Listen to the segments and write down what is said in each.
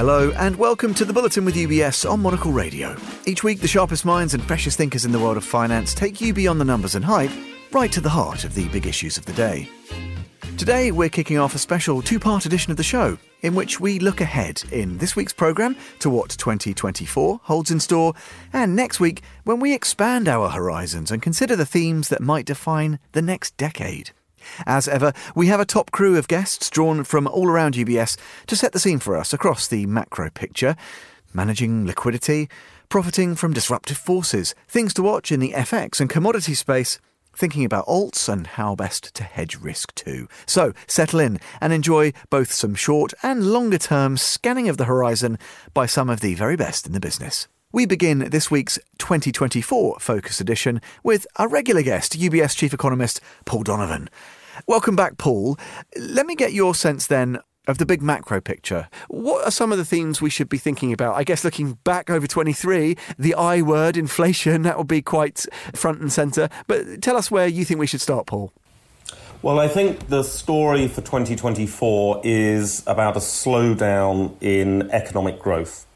Hello, and welcome to the Bulletin with UBS on Monocle Radio. Each week, the sharpest minds and freshest thinkers in the world of finance take you beyond the numbers and hype, right to the heart of the big issues of the day. Today, we're kicking off a special two part edition of the show, in which we look ahead in this week's programme to what 2024 holds in store, and next week when we expand our horizons and consider the themes that might define the next decade. As ever, we have a top crew of guests drawn from all around UBS to set the scene for us across the macro picture, managing liquidity, profiting from disruptive forces, things to watch in the FX and commodity space, thinking about alts and how best to hedge risk too. So settle in and enjoy both some short and longer term scanning of the horizon by some of the very best in the business. We begin this week's 2024 Focus Edition with our regular guest, UBS Chief Economist Paul Donovan. Welcome back, Paul. Let me get your sense then of the big macro picture. What are some of the themes we should be thinking about? I guess looking back over 23, the I word, inflation, that will be quite front and centre. But tell us where you think we should start, Paul. Well, I think the story for 2024 is about a slowdown in economic growth.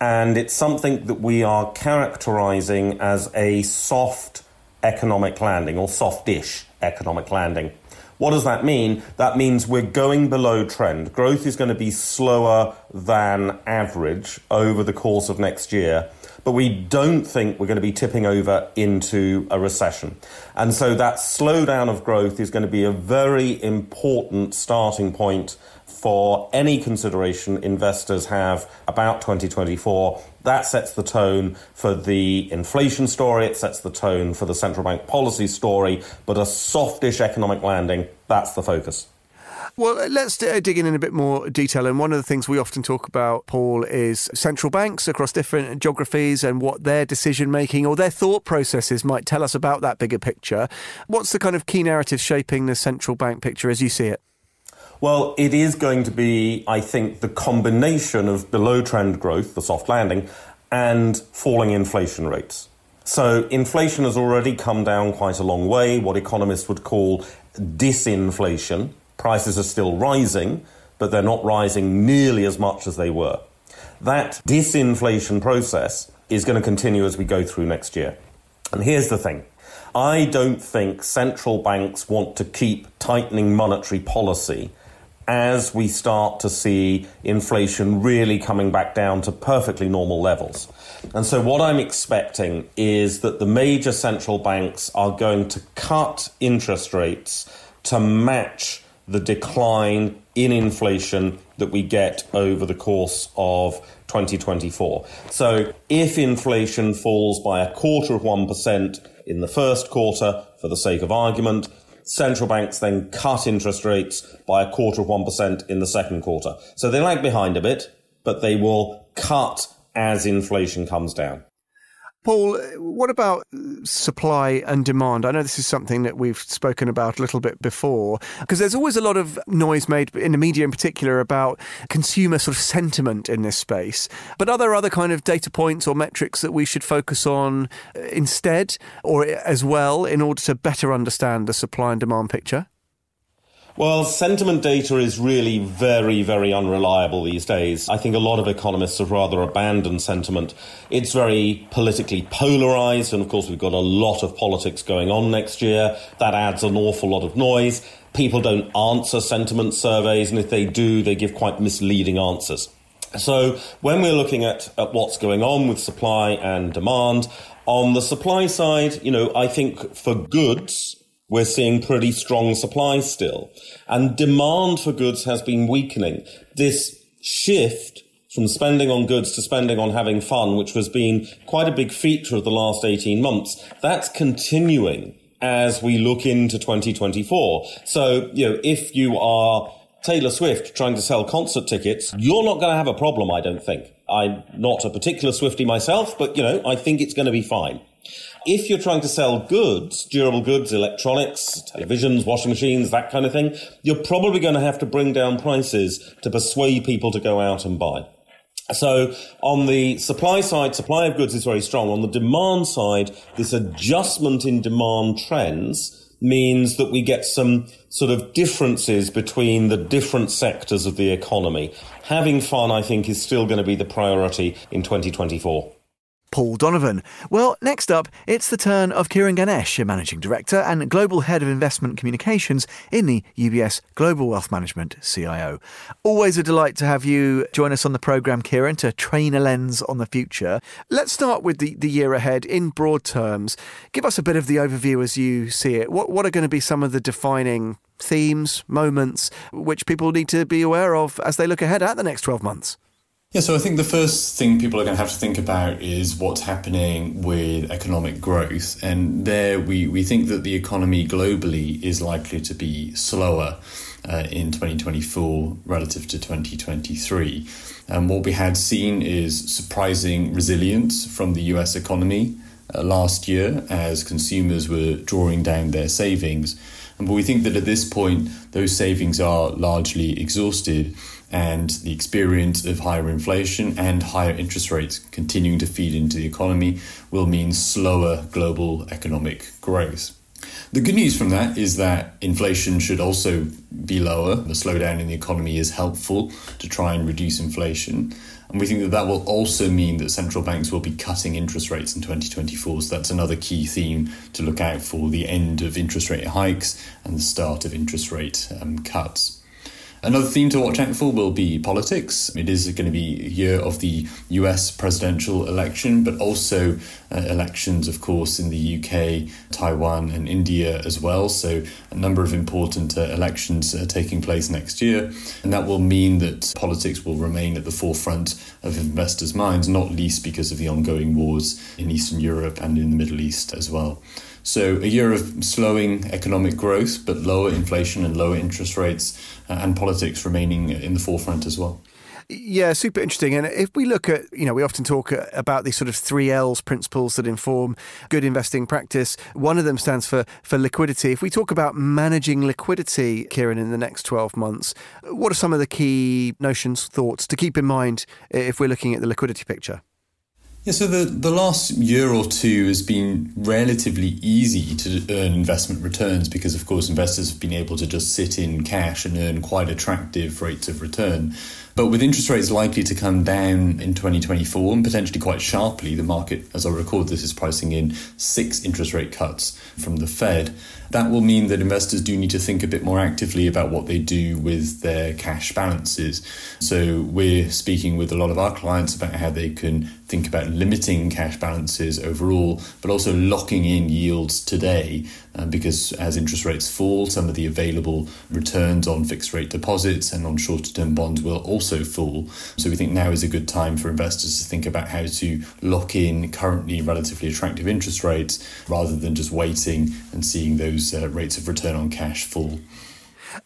And it's something that we are characterizing as a soft economic landing or softish economic landing. What does that mean? That means we're going below trend. Growth is going to be slower than average over the course of next year, but we don't think we're going to be tipping over into a recession. And so that slowdown of growth is going to be a very important starting point for any consideration investors have about 2024. That sets the tone for the inflation story, it sets the tone for the central bank policy story, but a softish economic landing, that's the focus. Well, let's uh, dig in in a bit more detail. And one of the things we often talk about, Paul, is central banks across different geographies and what their decision making or their thought processes might tell us about that bigger picture. What's the kind of key narrative shaping the central bank picture as you see it? Well, it is going to be, I think, the combination of below trend growth, the soft landing, and falling inflation rates. So, inflation has already come down quite a long way, what economists would call disinflation. Prices are still rising, but they're not rising nearly as much as they were. That disinflation process is going to continue as we go through next year. And here's the thing I don't think central banks want to keep tightening monetary policy as we start to see inflation really coming back down to perfectly normal levels. And so, what I'm expecting is that the major central banks are going to cut interest rates to match the decline in inflation that we get over the course of 2024. So, if inflation falls by a quarter of 1% in the first quarter, for the sake of argument, central banks then cut interest rates by a quarter of 1% in the second quarter. So they lag behind a bit, but they will cut as inflation comes down. Paul, uh, what about uh, supply and demand? I know this is something that we've spoken about a little bit before, because there's always a lot of noise made in the media in particular about consumer sort of sentiment in this space. But are there other kind of data points or metrics that we should focus on uh, instead or as well in order to better understand the supply and demand picture? Well, sentiment data is really very, very unreliable these days. I think a lot of economists have rather abandoned sentiment. It's very politically polarized, and of course, we've got a lot of politics going on next year. That adds an awful lot of noise. People don't answer sentiment surveys, and if they do, they give quite misleading answers. So, when we're looking at, at what's going on with supply and demand, on the supply side, you know, I think for goods, we're seeing pretty strong supply still. And demand for goods has been weakening. This shift from spending on goods to spending on having fun, which has been quite a big feature of the last 18 months, that's continuing as we look into 2024. So, you know, if you are Taylor Swift trying to sell concert tickets, you're not going to have a problem, I don't think. I'm not a particular Swiftie myself, but, you know, I think it's going to be fine if you're trying to sell goods, durable goods, electronics, televisions, washing machines, that kind of thing, you're probably going to have to bring down prices to persuade people to go out and buy. So on the supply side, supply of goods is very strong. On the demand side, this adjustment in demand trends means that we get some sort of differences between the different sectors of the economy. Having fun, I think, is still going to be the priority in 2024. Paul Donovan. Well, next up, it's the turn of Kiran Ganesh, Managing Director and Global Head of Investment Communications in the UBS Global Wealth Management CIO. Always a delight to have you join us on the programme, Kiran, to train a lens on the future. Let's start with the, the year ahead in broad terms. Give us a bit of the overview as you see it. What, what are going to be some of the defining themes, moments, which people need to be aware of as they look ahead at the next 12 months? Yeah, so I think the first thing people are going to have to think about is what's happening with economic growth. And there we, we think that the economy globally is likely to be slower uh, in 2024 relative to 2023. And what we had seen is surprising resilience from the US economy uh, last year as consumers were drawing down their savings. But we think that at this point, those savings are largely exhausted and the experience of higher inflation and higher interest rates continuing to feed into the economy will mean slower global economic growth. The good news from that is that inflation should also be lower. The slowdown in the economy is helpful to try and reduce inflation. And we think that that will also mean that central banks will be cutting interest rates in 2024. So that's another key theme to look out for the end of interest rate hikes and the start of interest rate um, cuts. Another theme to watch out for will be politics. It is going to be a year of the US presidential election, but also uh, elections, of course, in the UK, Taiwan, and India as well. So, a number of important uh, elections uh, taking place next year. And that will mean that politics will remain at the forefront of investors' minds, not least because of the ongoing wars in Eastern Europe and in the Middle East as well. So, a year of slowing economic growth, but lower inflation and lower interest rates, uh, and politics remaining in the forefront as well. Yeah, super interesting. And if we look at, you know, we often talk about these sort of three L's principles that inform good investing practice. One of them stands for, for liquidity. If we talk about managing liquidity, Kiran, in the next 12 months, what are some of the key notions, thoughts to keep in mind if we're looking at the liquidity picture? Yeah, so the, the last year or two has been relatively easy to earn investment returns because, of course, investors have been able to just sit in cash and earn quite attractive rates of return. But with interest rates likely to come down in 2024 and potentially quite sharply, the market, as I record this, is pricing in six interest rate cuts from the Fed. That will mean that investors do need to think a bit more actively about what they do with their cash balances. So we're speaking with a lot of our clients about how they can think about limiting cash balances overall, but also locking in yields today uh, because as interest rates fall, some of the available returns on fixed rate deposits and on shorter term bonds will also fall. So we think now is a good time for investors to think about how to lock in currently relatively attractive interest rates rather than just waiting and seeing those uh, rates of return on cash fall.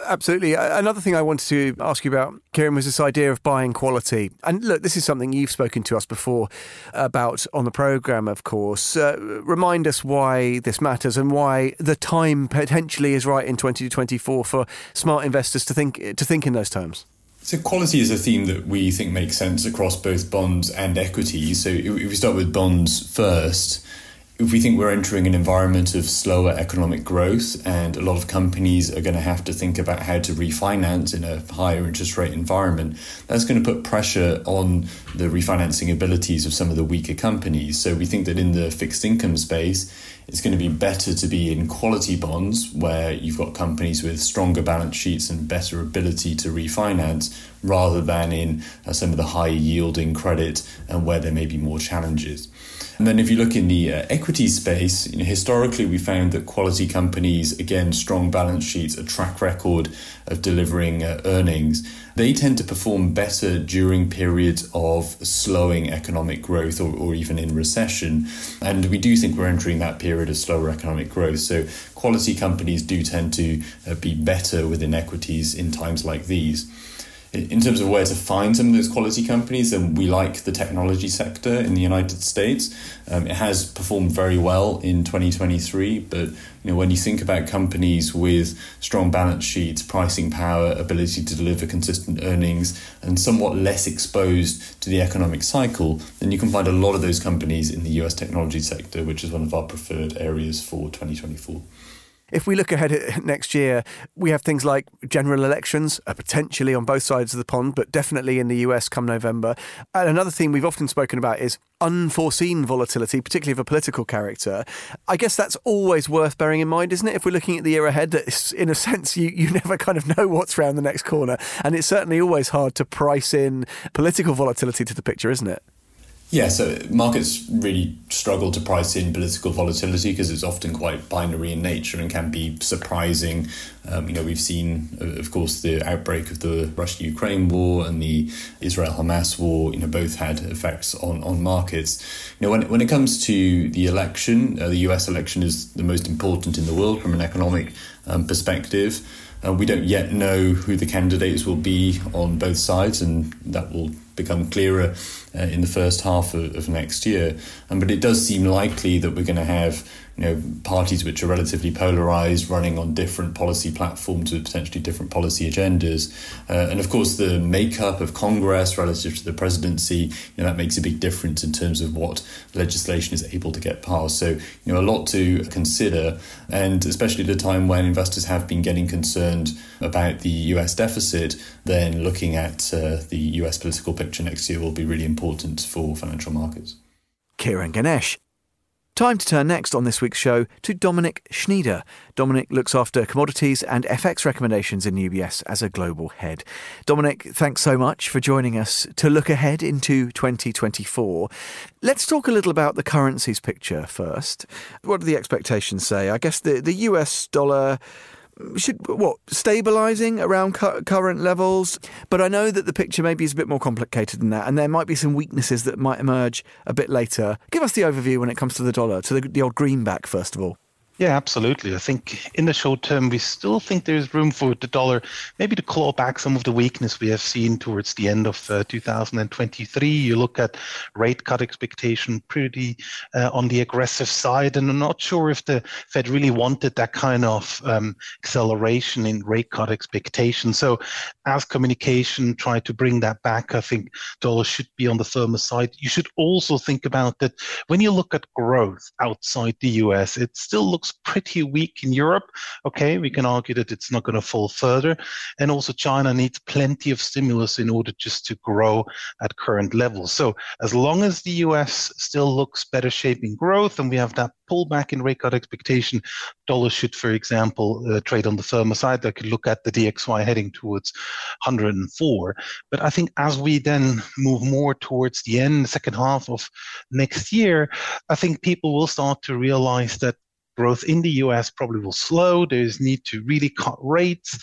Absolutely. Another thing I wanted to ask you about, Kiran, was this idea of buying quality. And look, this is something you've spoken to us before about on the programme, of course. Uh, remind us why this matters and why the time potentially is right in 2024 for smart investors to think to think in those terms. So quality is a theme that we think makes sense across both bonds and equities. So if we start with bonds first, if we think we're entering an environment of slower economic growth and a lot of companies are going to have to think about how to refinance in a higher interest rate environment, that's going to put pressure on the refinancing abilities of some of the weaker companies. So we think that in the fixed income space, it's going to be better to be in quality bonds where you've got companies with stronger balance sheets and better ability to refinance rather than in uh, some of the high yielding credit and where there may be more challenges. And then if you look in the uh, equity space, you know, historically we found that quality companies, again, strong balance sheets, a track record of delivering uh, earnings, they tend to perform better during periods of slowing economic growth or, or even in recession. And we do think we're entering that period of slower economic growth. So quality companies do tend to uh, be better within equities in times like these in terms of where to find some of those quality companies, and we like the technology sector in the United States. Um, it has performed very well in 2023, but you know when you think about companies with strong balance sheets, pricing power, ability to deliver consistent earnings, and somewhat less exposed to the economic cycle, then you can find a lot of those companies in the U.S. technology sector, which is one of our preferred areas for 2024. If we look ahead at next year, we have things like general elections, uh, potentially on both sides of the pond, but definitely in the US come November. And another theme we've often spoken about is unforeseen volatility, particularly of a political character. I guess that's always worth bearing in mind, isn't it? If we're looking at the year ahead, that in a sense, you, you never kind of know what's around the next corner. And it's certainly always hard to price in political volatility to the picture, isn't it? Yeah, so markets really struggle to price in political volatility because it's often quite binary in nature and can be surprising. Um, you know, we've seen, of course, the outbreak of the Russia-Ukraine war and the Israel-Hamas war. You know, both had effects on on markets. You know, when when it comes to the election, uh, the U.S. election is the most important in the world from an economic um, perspective. Uh, we don't yet know who the candidates will be on both sides, and that will become clearer uh, in the first half of, of next year. Um, but it does seem likely that we're going to have you know parties which are relatively polarized, running on different policy platforms with potentially different policy agendas, uh, and of course the makeup of Congress relative to the presidency, you know, that makes a big difference in terms of what legislation is able to get passed. So you know a lot to consider, and especially at a time when investors have been getting concerned about the U.S. deficit, then looking at uh, the U.S. political picture next year will be really important for financial markets. Kiran Ganesh Time to turn next on this week's show to Dominic Schnider. Dominic looks after commodities and FX recommendations in UBS as a global head. Dominic, thanks so much for joining us to look ahead into 2024. Let's talk a little about the currencies picture first. What do the expectations say? I guess the, the US dollar should what stabilizing around cu- current levels? But i know that the picture maybe is a bit more complicated than that and there might be some weaknesses that might emerge a bit later. Give us the overview when it comes to the dollar to the, the old greenback first of all yeah, absolutely. I think in the short term, we still think there's room for the dollar maybe to claw back some of the weakness we have seen towards the end of uh, 2023. You look at rate cut expectation pretty uh, on the aggressive side, and I'm not sure if the Fed really wanted that kind of um, acceleration in rate cut expectation. So, as communication tried to bring that back, I think dollar should be on the firmer side. You should also think about that when you look at growth outside the US, it still looks pretty weak in Europe. Okay, we can argue that it's not going to fall further. And also, China needs plenty of stimulus in order just to grow at current levels. So, as long as the US still looks better shape in growth and we have that pullback in rate cut expectation, dollar should, for example, uh, trade on the firmer side. I could look at the DXY heading towards 104. But I think as we then move more towards the end, the second half of next year, I think people will start to realize that growth in the US probably will slow. There's need to really cut rates.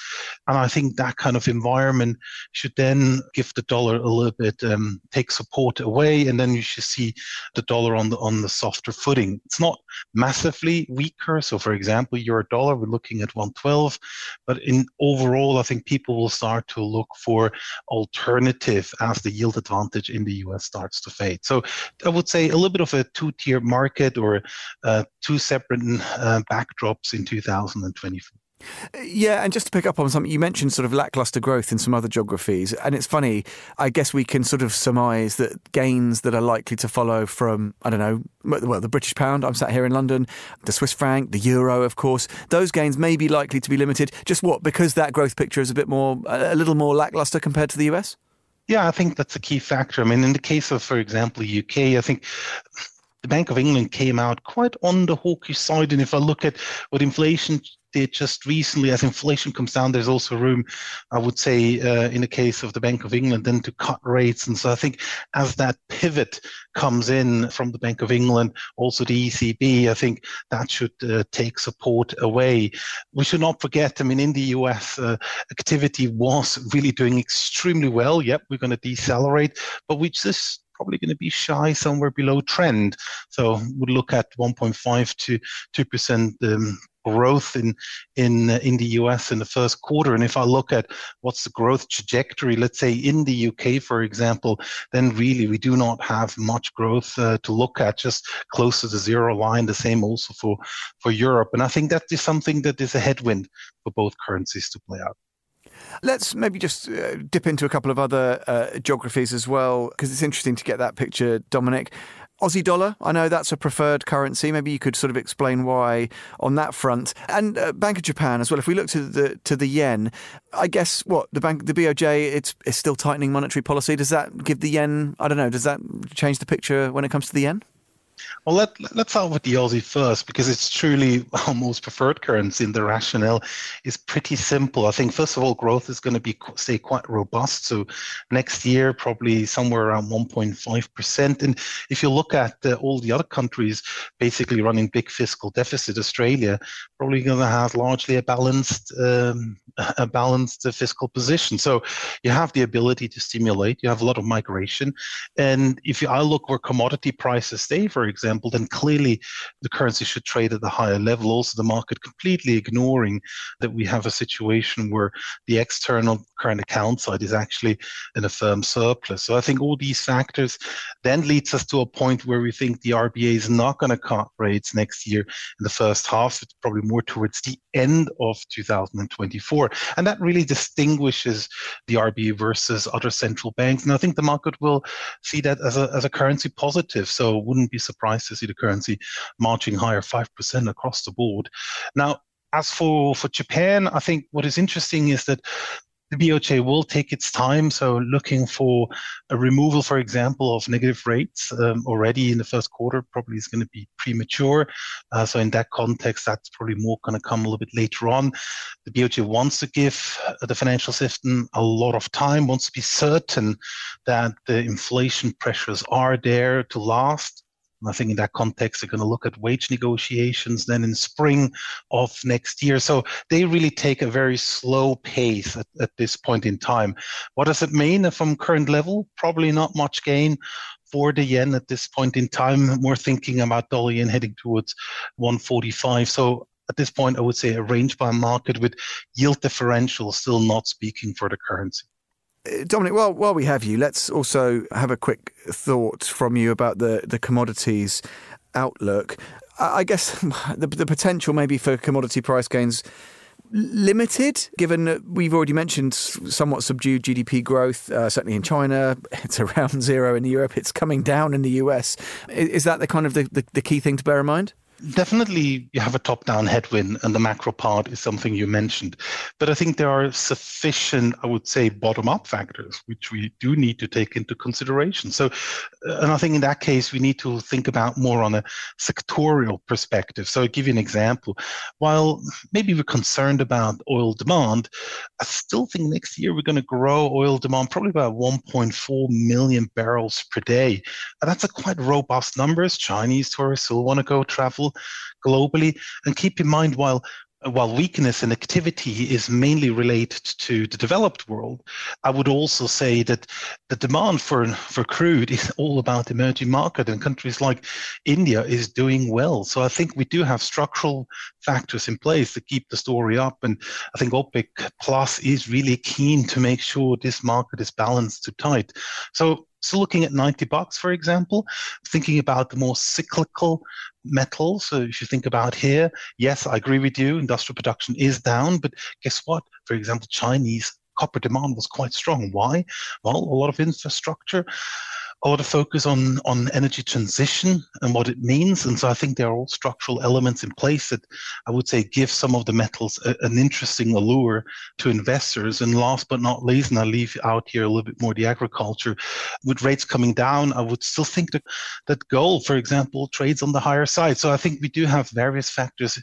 And I think that kind of environment should then give the dollar a little bit, um, take support away. And then you should see the dollar on the, on the softer footing. It's not massively weaker. So for example, euro dollar, we're looking at 112. But in overall, I think people will start to look for alternative as the yield advantage in the US starts to fade. So I would say a little bit of a two-tier market or uh, two separate uh, backdrops in 2024. Yeah, and just to pick up on something, you mentioned sort of lackluster growth in some other geographies. And it's funny, I guess we can sort of surmise that gains that are likely to follow from, I don't know, well, the British pound, I'm sat here in London, the Swiss franc, the euro, of course, those gains may be likely to be limited. Just what? Because that growth picture is a bit more, a little more lackluster compared to the US? Yeah, I think that's a key factor. I mean, in the case of, for example, UK, I think the Bank of England came out quite on the hawkish side. And if I look at what inflation did just recently, as inflation comes down, there's also room, I would say, uh, in the case of the Bank of England, then to cut rates. And so I think as that pivot comes in from the Bank of England, also the ECB, I think that should uh, take support away. We should not forget, I mean, in the US, uh, activity was really doing extremely well. Yep, we're going to decelerate, but we just probably going to be shy somewhere below trend. So we'd look at 1.5 to 2% um, growth in in uh, in the US in the first quarter. And if I look at what's the growth trajectory, let's say in the UK, for example, then really we do not have much growth uh, to look at, just close to the zero line. The same also for for Europe. And I think that is something that is a headwind for both currencies to play out. Let's maybe just uh, dip into a couple of other uh, geographies as well, because it's interesting to get that picture, Dominic. Aussie dollar, I know that's a preferred currency. Maybe you could sort of explain why on that front. And uh, Bank of Japan as well. If we look to the to the yen, I guess what the bank, the BOJ, it's it's still tightening monetary policy. Does that give the yen? I don't know. Does that change the picture when it comes to the yen? Well, let, let's start with the Aussie first because it's truly our most preferred currency and the rationale is pretty simple. I think, first of all, growth is going to be, say, quite robust. So next year, probably somewhere around 1.5%. And if you look at uh, all the other countries basically running big fiscal deficit, Australia probably going to have largely a balanced, um, a balanced uh, fiscal position. So you have the ability to stimulate, you have a lot of migration. And if you, I look where commodity prices stay, for example, then clearly the currency should trade at the higher level. Also, the market completely ignoring that we have a situation where the external current account side is actually in a firm surplus. So I think all these factors then leads us to a point where we think the RBA is not going to cut rates next year in the first half. It's probably more towards the end of 2024. And that really distinguishes the RBA versus other central banks. And I think the market will see that as a, as a currency positive. So wouldn't be surprised to see the currency marching higher 5% across the board. Now, as for, for Japan, I think what is interesting is that the BOJ will take its time. So, looking for a removal, for example, of negative rates um, already in the first quarter probably is going to be premature. Uh, so, in that context, that's probably more going to come a little bit later on. The BOJ wants to give the financial system a lot of time, wants to be certain that the inflation pressures are there to last. I think in that context, they're going to look at wage negotiations then in spring of next year. So they really take a very slow pace at, at this point in time. What does it mean from current level? Probably not much gain for the yen at this point in time. More thinking about dollar yen heading towards 145. So at this point, I would say a range bound market with yield differential still not speaking for the currency. Dominic, while, while we have you, let's also have a quick thought from you about the, the commodities outlook. I guess the, the potential maybe for commodity price gains limited, given that we've already mentioned somewhat subdued GDP growth, uh, certainly in China. It's around zero in Europe. It's coming down in the US. Is that the kind of the, the, the key thing to bear in mind? Definitely, you have a top down headwind, and the macro part is something you mentioned. But I think there are sufficient, I would say, bottom up factors which we do need to take into consideration. So, uh, and I think in that case, we need to think about more on a sectorial perspective. So, I'll give you an example. While maybe we're concerned about oil demand, I still think next year we're going to grow oil demand probably about 1.4 million barrels per day. And that's a quite robust numbers. Chinese tourists will want to go travel globally. And keep in mind, while while weakness in activity is mainly related to the developed world, I would also say that the demand for, for crude is all about emerging market and countries like India is doing well. So I think we do have structural factors in place to keep the story up. And I think OPEC Plus is really keen to make sure this market is balanced to tight. So so looking at 90 bucks, for example, thinking about the more cyclical metals. So if you think about here, yes, I agree with you, industrial production is down, but guess what? For example, Chinese copper demand was quite strong. Why? Well, a lot of infrastructure a lot of focus on on energy transition and what it means. And so I think there are all structural elements in place that I would say give some of the metals a, an interesting allure to investors. And last but not least, and I leave out here a little bit more the agriculture, with rates coming down, I would still think that that gold, for example, trades on the higher side. So I think we do have various factors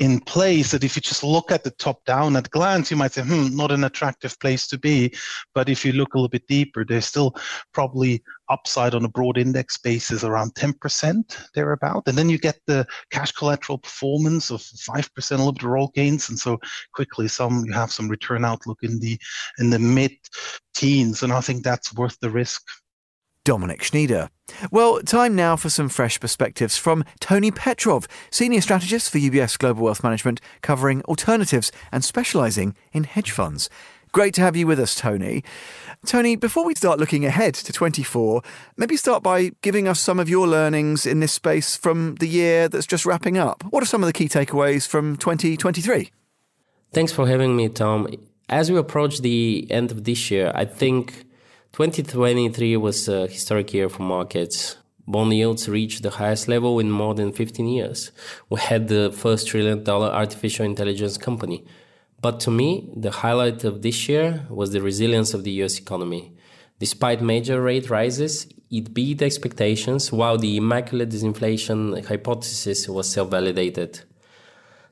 in place that if you just look at the top down at glance, you might say, hmm, not an attractive place to be. But if you look a little bit deeper, there's still probably upside on a broad index basis around 10% thereabout. And then you get the cash collateral performance of 5%, a little bit of roll gains. And so quickly some you have some return outlook in the in the mid teens. And I think that's worth the risk. Dominic Schnider. Well, time now for some fresh perspectives from Tony Petrov, Senior Strategist for UBS Global Wealth Management, covering alternatives and specialising in hedge funds. Great to have you with us, Tony. Tony, before we start looking ahead to 24, maybe start by giving us some of your learnings in this space from the year that's just wrapping up. What are some of the key takeaways from 2023? Thanks for having me, Tom. As we approach the end of this year, I think 2023 was a historic year for markets, Bond yields reached the highest level in more than 15 years. We had the first trillion dollar artificial intelligence company. But to me, the highlight of this year was the resilience of the US economy. Despite major rate rises, it beat expectations while the immaculate disinflation hypothesis was self validated.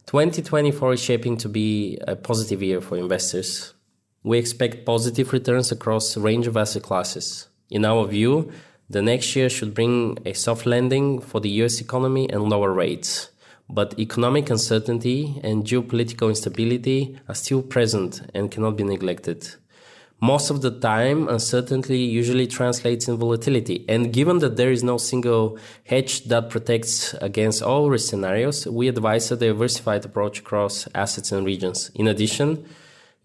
2024 is shaping to be a positive year for investors. We expect positive returns across a range of asset classes. In our view, the next year should bring a soft landing for the US economy and lower rates. But economic uncertainty and geopolitical instability are still present and cannot be neglected. Most of the time, uncertainty usually translates in volatility. And given that there is no single hedge that protects against all risk scenarios, we advise a diversified approach across assets and regions. In addition,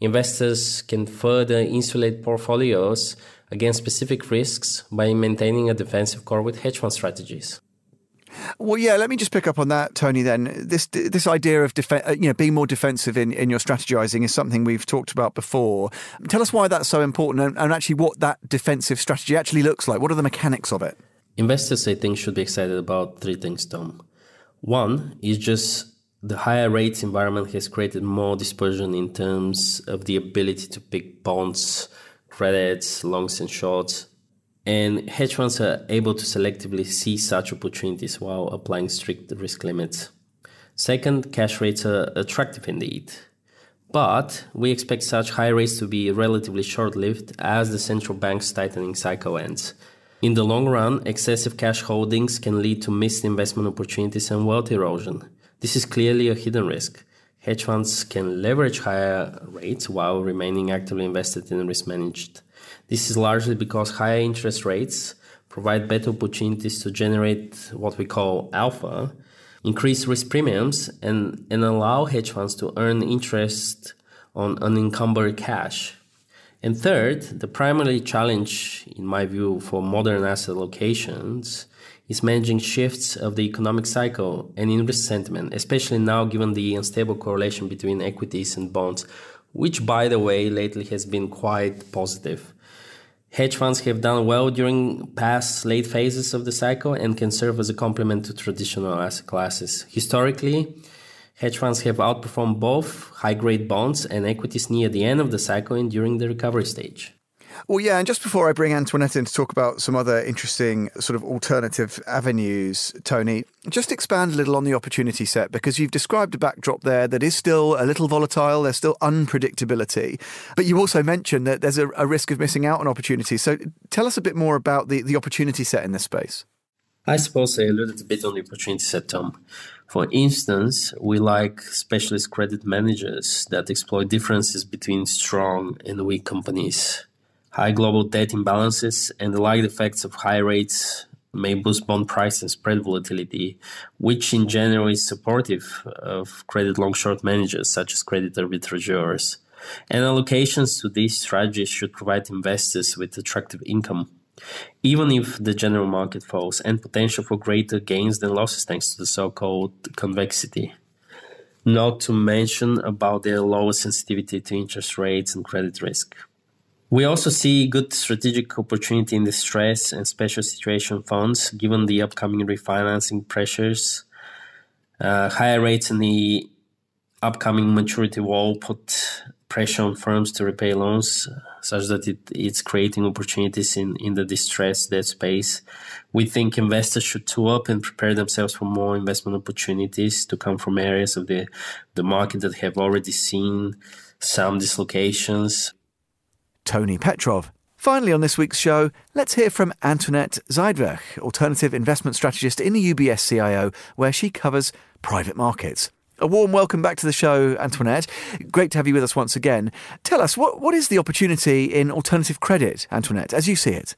investors can further insulate portfolios against specific risks by maintaining a defensive core with hedge fund strategies. Well, yeah. Let me just pick up on that, Tony. Then this this idea of def- uh, you know being more defensive in, in your strategizing is something we've talked about before. Tell us why that's so important, and, and actually what that defensive strategy actually looks like. What are the mechanics of it? Investors, I think, should be excited about three things, Tom. One is just the higher rates environment has created more dispersion in terms of the ability to pick bonds credits, longs and shorts. And hedge funds are able to selectively see such opportunities while applying strict risk limits. Second, cash rates are attractive indeed. But we expect such high rates to be relatively short lived as the central bank's tightening cycle ends. In the long run, excessive cash holdings can lead to missed investment opportunities and wealth erosion. This is clearly a hidden risk hedge funds can leverage higher rates while remaining actively invested in risk managed. This is largely because higher interest rates provide better opportunities to generate what we call alpha, increase risk premiums, and, and allow hedge funds to earn interest on unencumbered cash. And third, the primary challenge, in my view, for modern asset allocations is managing shifts of the economic cycle and interest sentiment, especially now given the unstable correlation between equities and bonds, which, by the way, lately has been quite positive. Hedge funds have done well during past late phases of the cycle and can serve as a complement to traditional asset classes. Historically, hedge funds have outperformed both high grade bonds and equities near the end of the cycle and during the recovery stage. Well, yeah, and just before I bring Antoinette in to talk about some other interesting sort of alternative avenues, Tony, just expand a little on the opportunity set because you've described a backdrop there that is still a little volatile, there's still unpredictability, but you also mentioned that there's a, a risk of missing out on opportunities. So tell us a bit more about the, the opportunity set in this space. I suppose I alluded a bit on the opportunity set, Tom. For instance, we like specialist credit managers that exploit differences between strong and weak companies. High global debt imbalances and the lagged effects of high rates may boost bond price and spread volatility, which in general is supportive of credit long short managers such as credit arbitrageurs. And allocations to these strategies should provide investors with attractive income, even if the general market falls, and potential for greater gains than losses thanks to the so called convexity. Not to mention about their lower sensitivity to interest rates and credit risk. We also see good strategic opportunity in the stress and special situation funds, given the upcoming refinancing pressures. Uh, higher rates in the upcoming maturity wall put pressure on firms to repay loans, such that it, it's creating opportunities in, in the distressed debt space. We think investors should tool up and prepare themselves for more investment opportunities to come from areas of the, the market that have already seen some dislocations Tony Petrov. Finally, on this week's show, let's hear from Antoinette Zuidweg, alternative investment strategist in the UBS CIO, where she covers private markets. A warm welcome back to the show, Antoinette. Great to have you with us once again. Tell us, what, what is the opportunity in alternative credit, Antoinette, as you see it?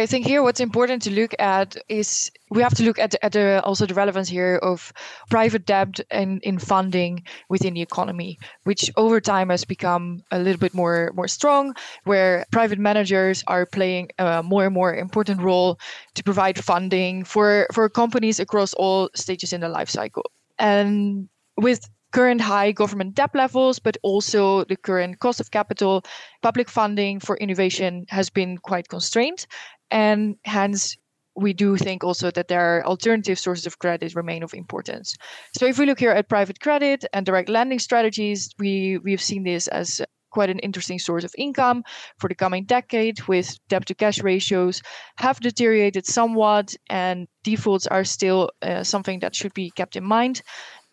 I think here what's important to look at is we have to look at, at the, also the relevance here of private debt and in funding within the economy, which over time has become a little bit more more strong, where private managers are playing a more and more important role to provide funding for for companies across all stages in the life cycle. And with current high government debt levels, but also the current cost of capital, public funding for innovation has been quite constrained and hence we do think also that there are alternative sources of credit remain of importance. So if we look here at private credit and direct lending strategies, we we've seen this as quite an interesting source of income for the coming decade with debt to cash ratios have deteriorated somewhat and defaults are still uh, something that should be kept in mind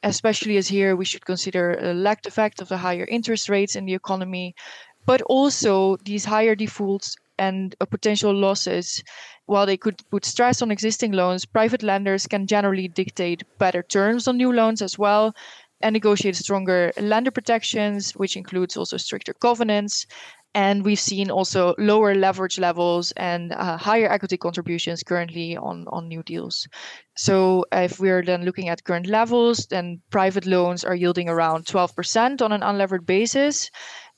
especially as here we should consider a lagged effect of the higher interest rates in the economy but also these higher defaults and potential losses while they could put stress on existing loans private lenders can generally dictate better terms on new loans as well and negotiate stronger lender protections, which includes also stricter covenants. And we've seen also lower leverage levels and uh, higher equity contributions currently on, on new deals. So if we're then looking at current levels, then private loans are yielding around 12% on an unlevered basis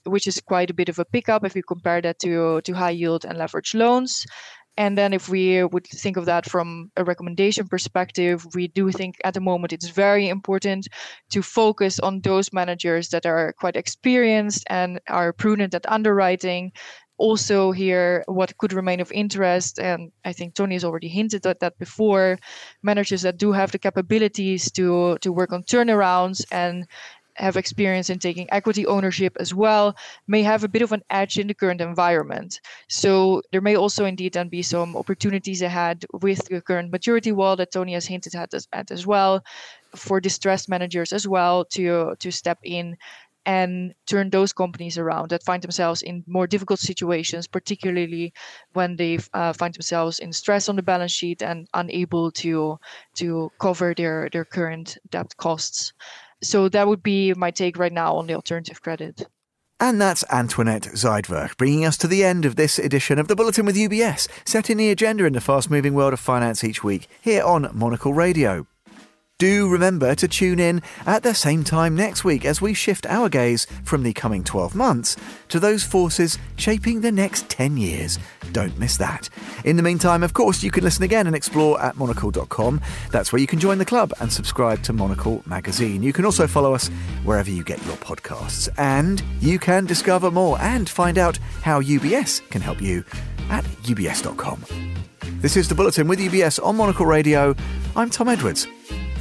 which is quite a bit of a pickup if you compare that to to high yield and leverage loans. And then, if we would think of that from a recommendation perspective, we do think at the moment it's very important to focus on those managers that are quite experienced and are prudent at underwriting. Also, here, what could remain of interest, and I think Tony has already hinted at that before, managers that do have the capabilities to to work on turnarounds and have experience in taking equity ownership as well may have a bit of an edge in the current environment. So there may also indeed then be some opportunities ahead with the current maturity wall that Tony has hinted at as, at as well for distressed managers as well to to step in and turn those companies around that find themselves in more difficult situations, particularly when they uh, find themselves in stress on the balance sheet and unable to to cover their their current debt costs. So that would be my take right now on the alternative credit. And that's Antoinette Zuidweg, bringing us to the end of this edition of the Bulletin with UBS, setting the agenda in the fast moving world of finance each week here on Monocle Radio. Do remember to tune in at the same time next week as we shift our gaze from the coming 12 months to those forces shaping the next 10 years. Don't miss that. In the meantime, of course, you can listen again and explore at monocle.com. That's where you can join the club and subscribe to Monocle magazine. You can also follow us wherever you get your podcasts. And you can discover more and find out how UBS can help you at ubs.com. This is the Bulletin with UBS on Monocle Radio. I'm Tom Edwards.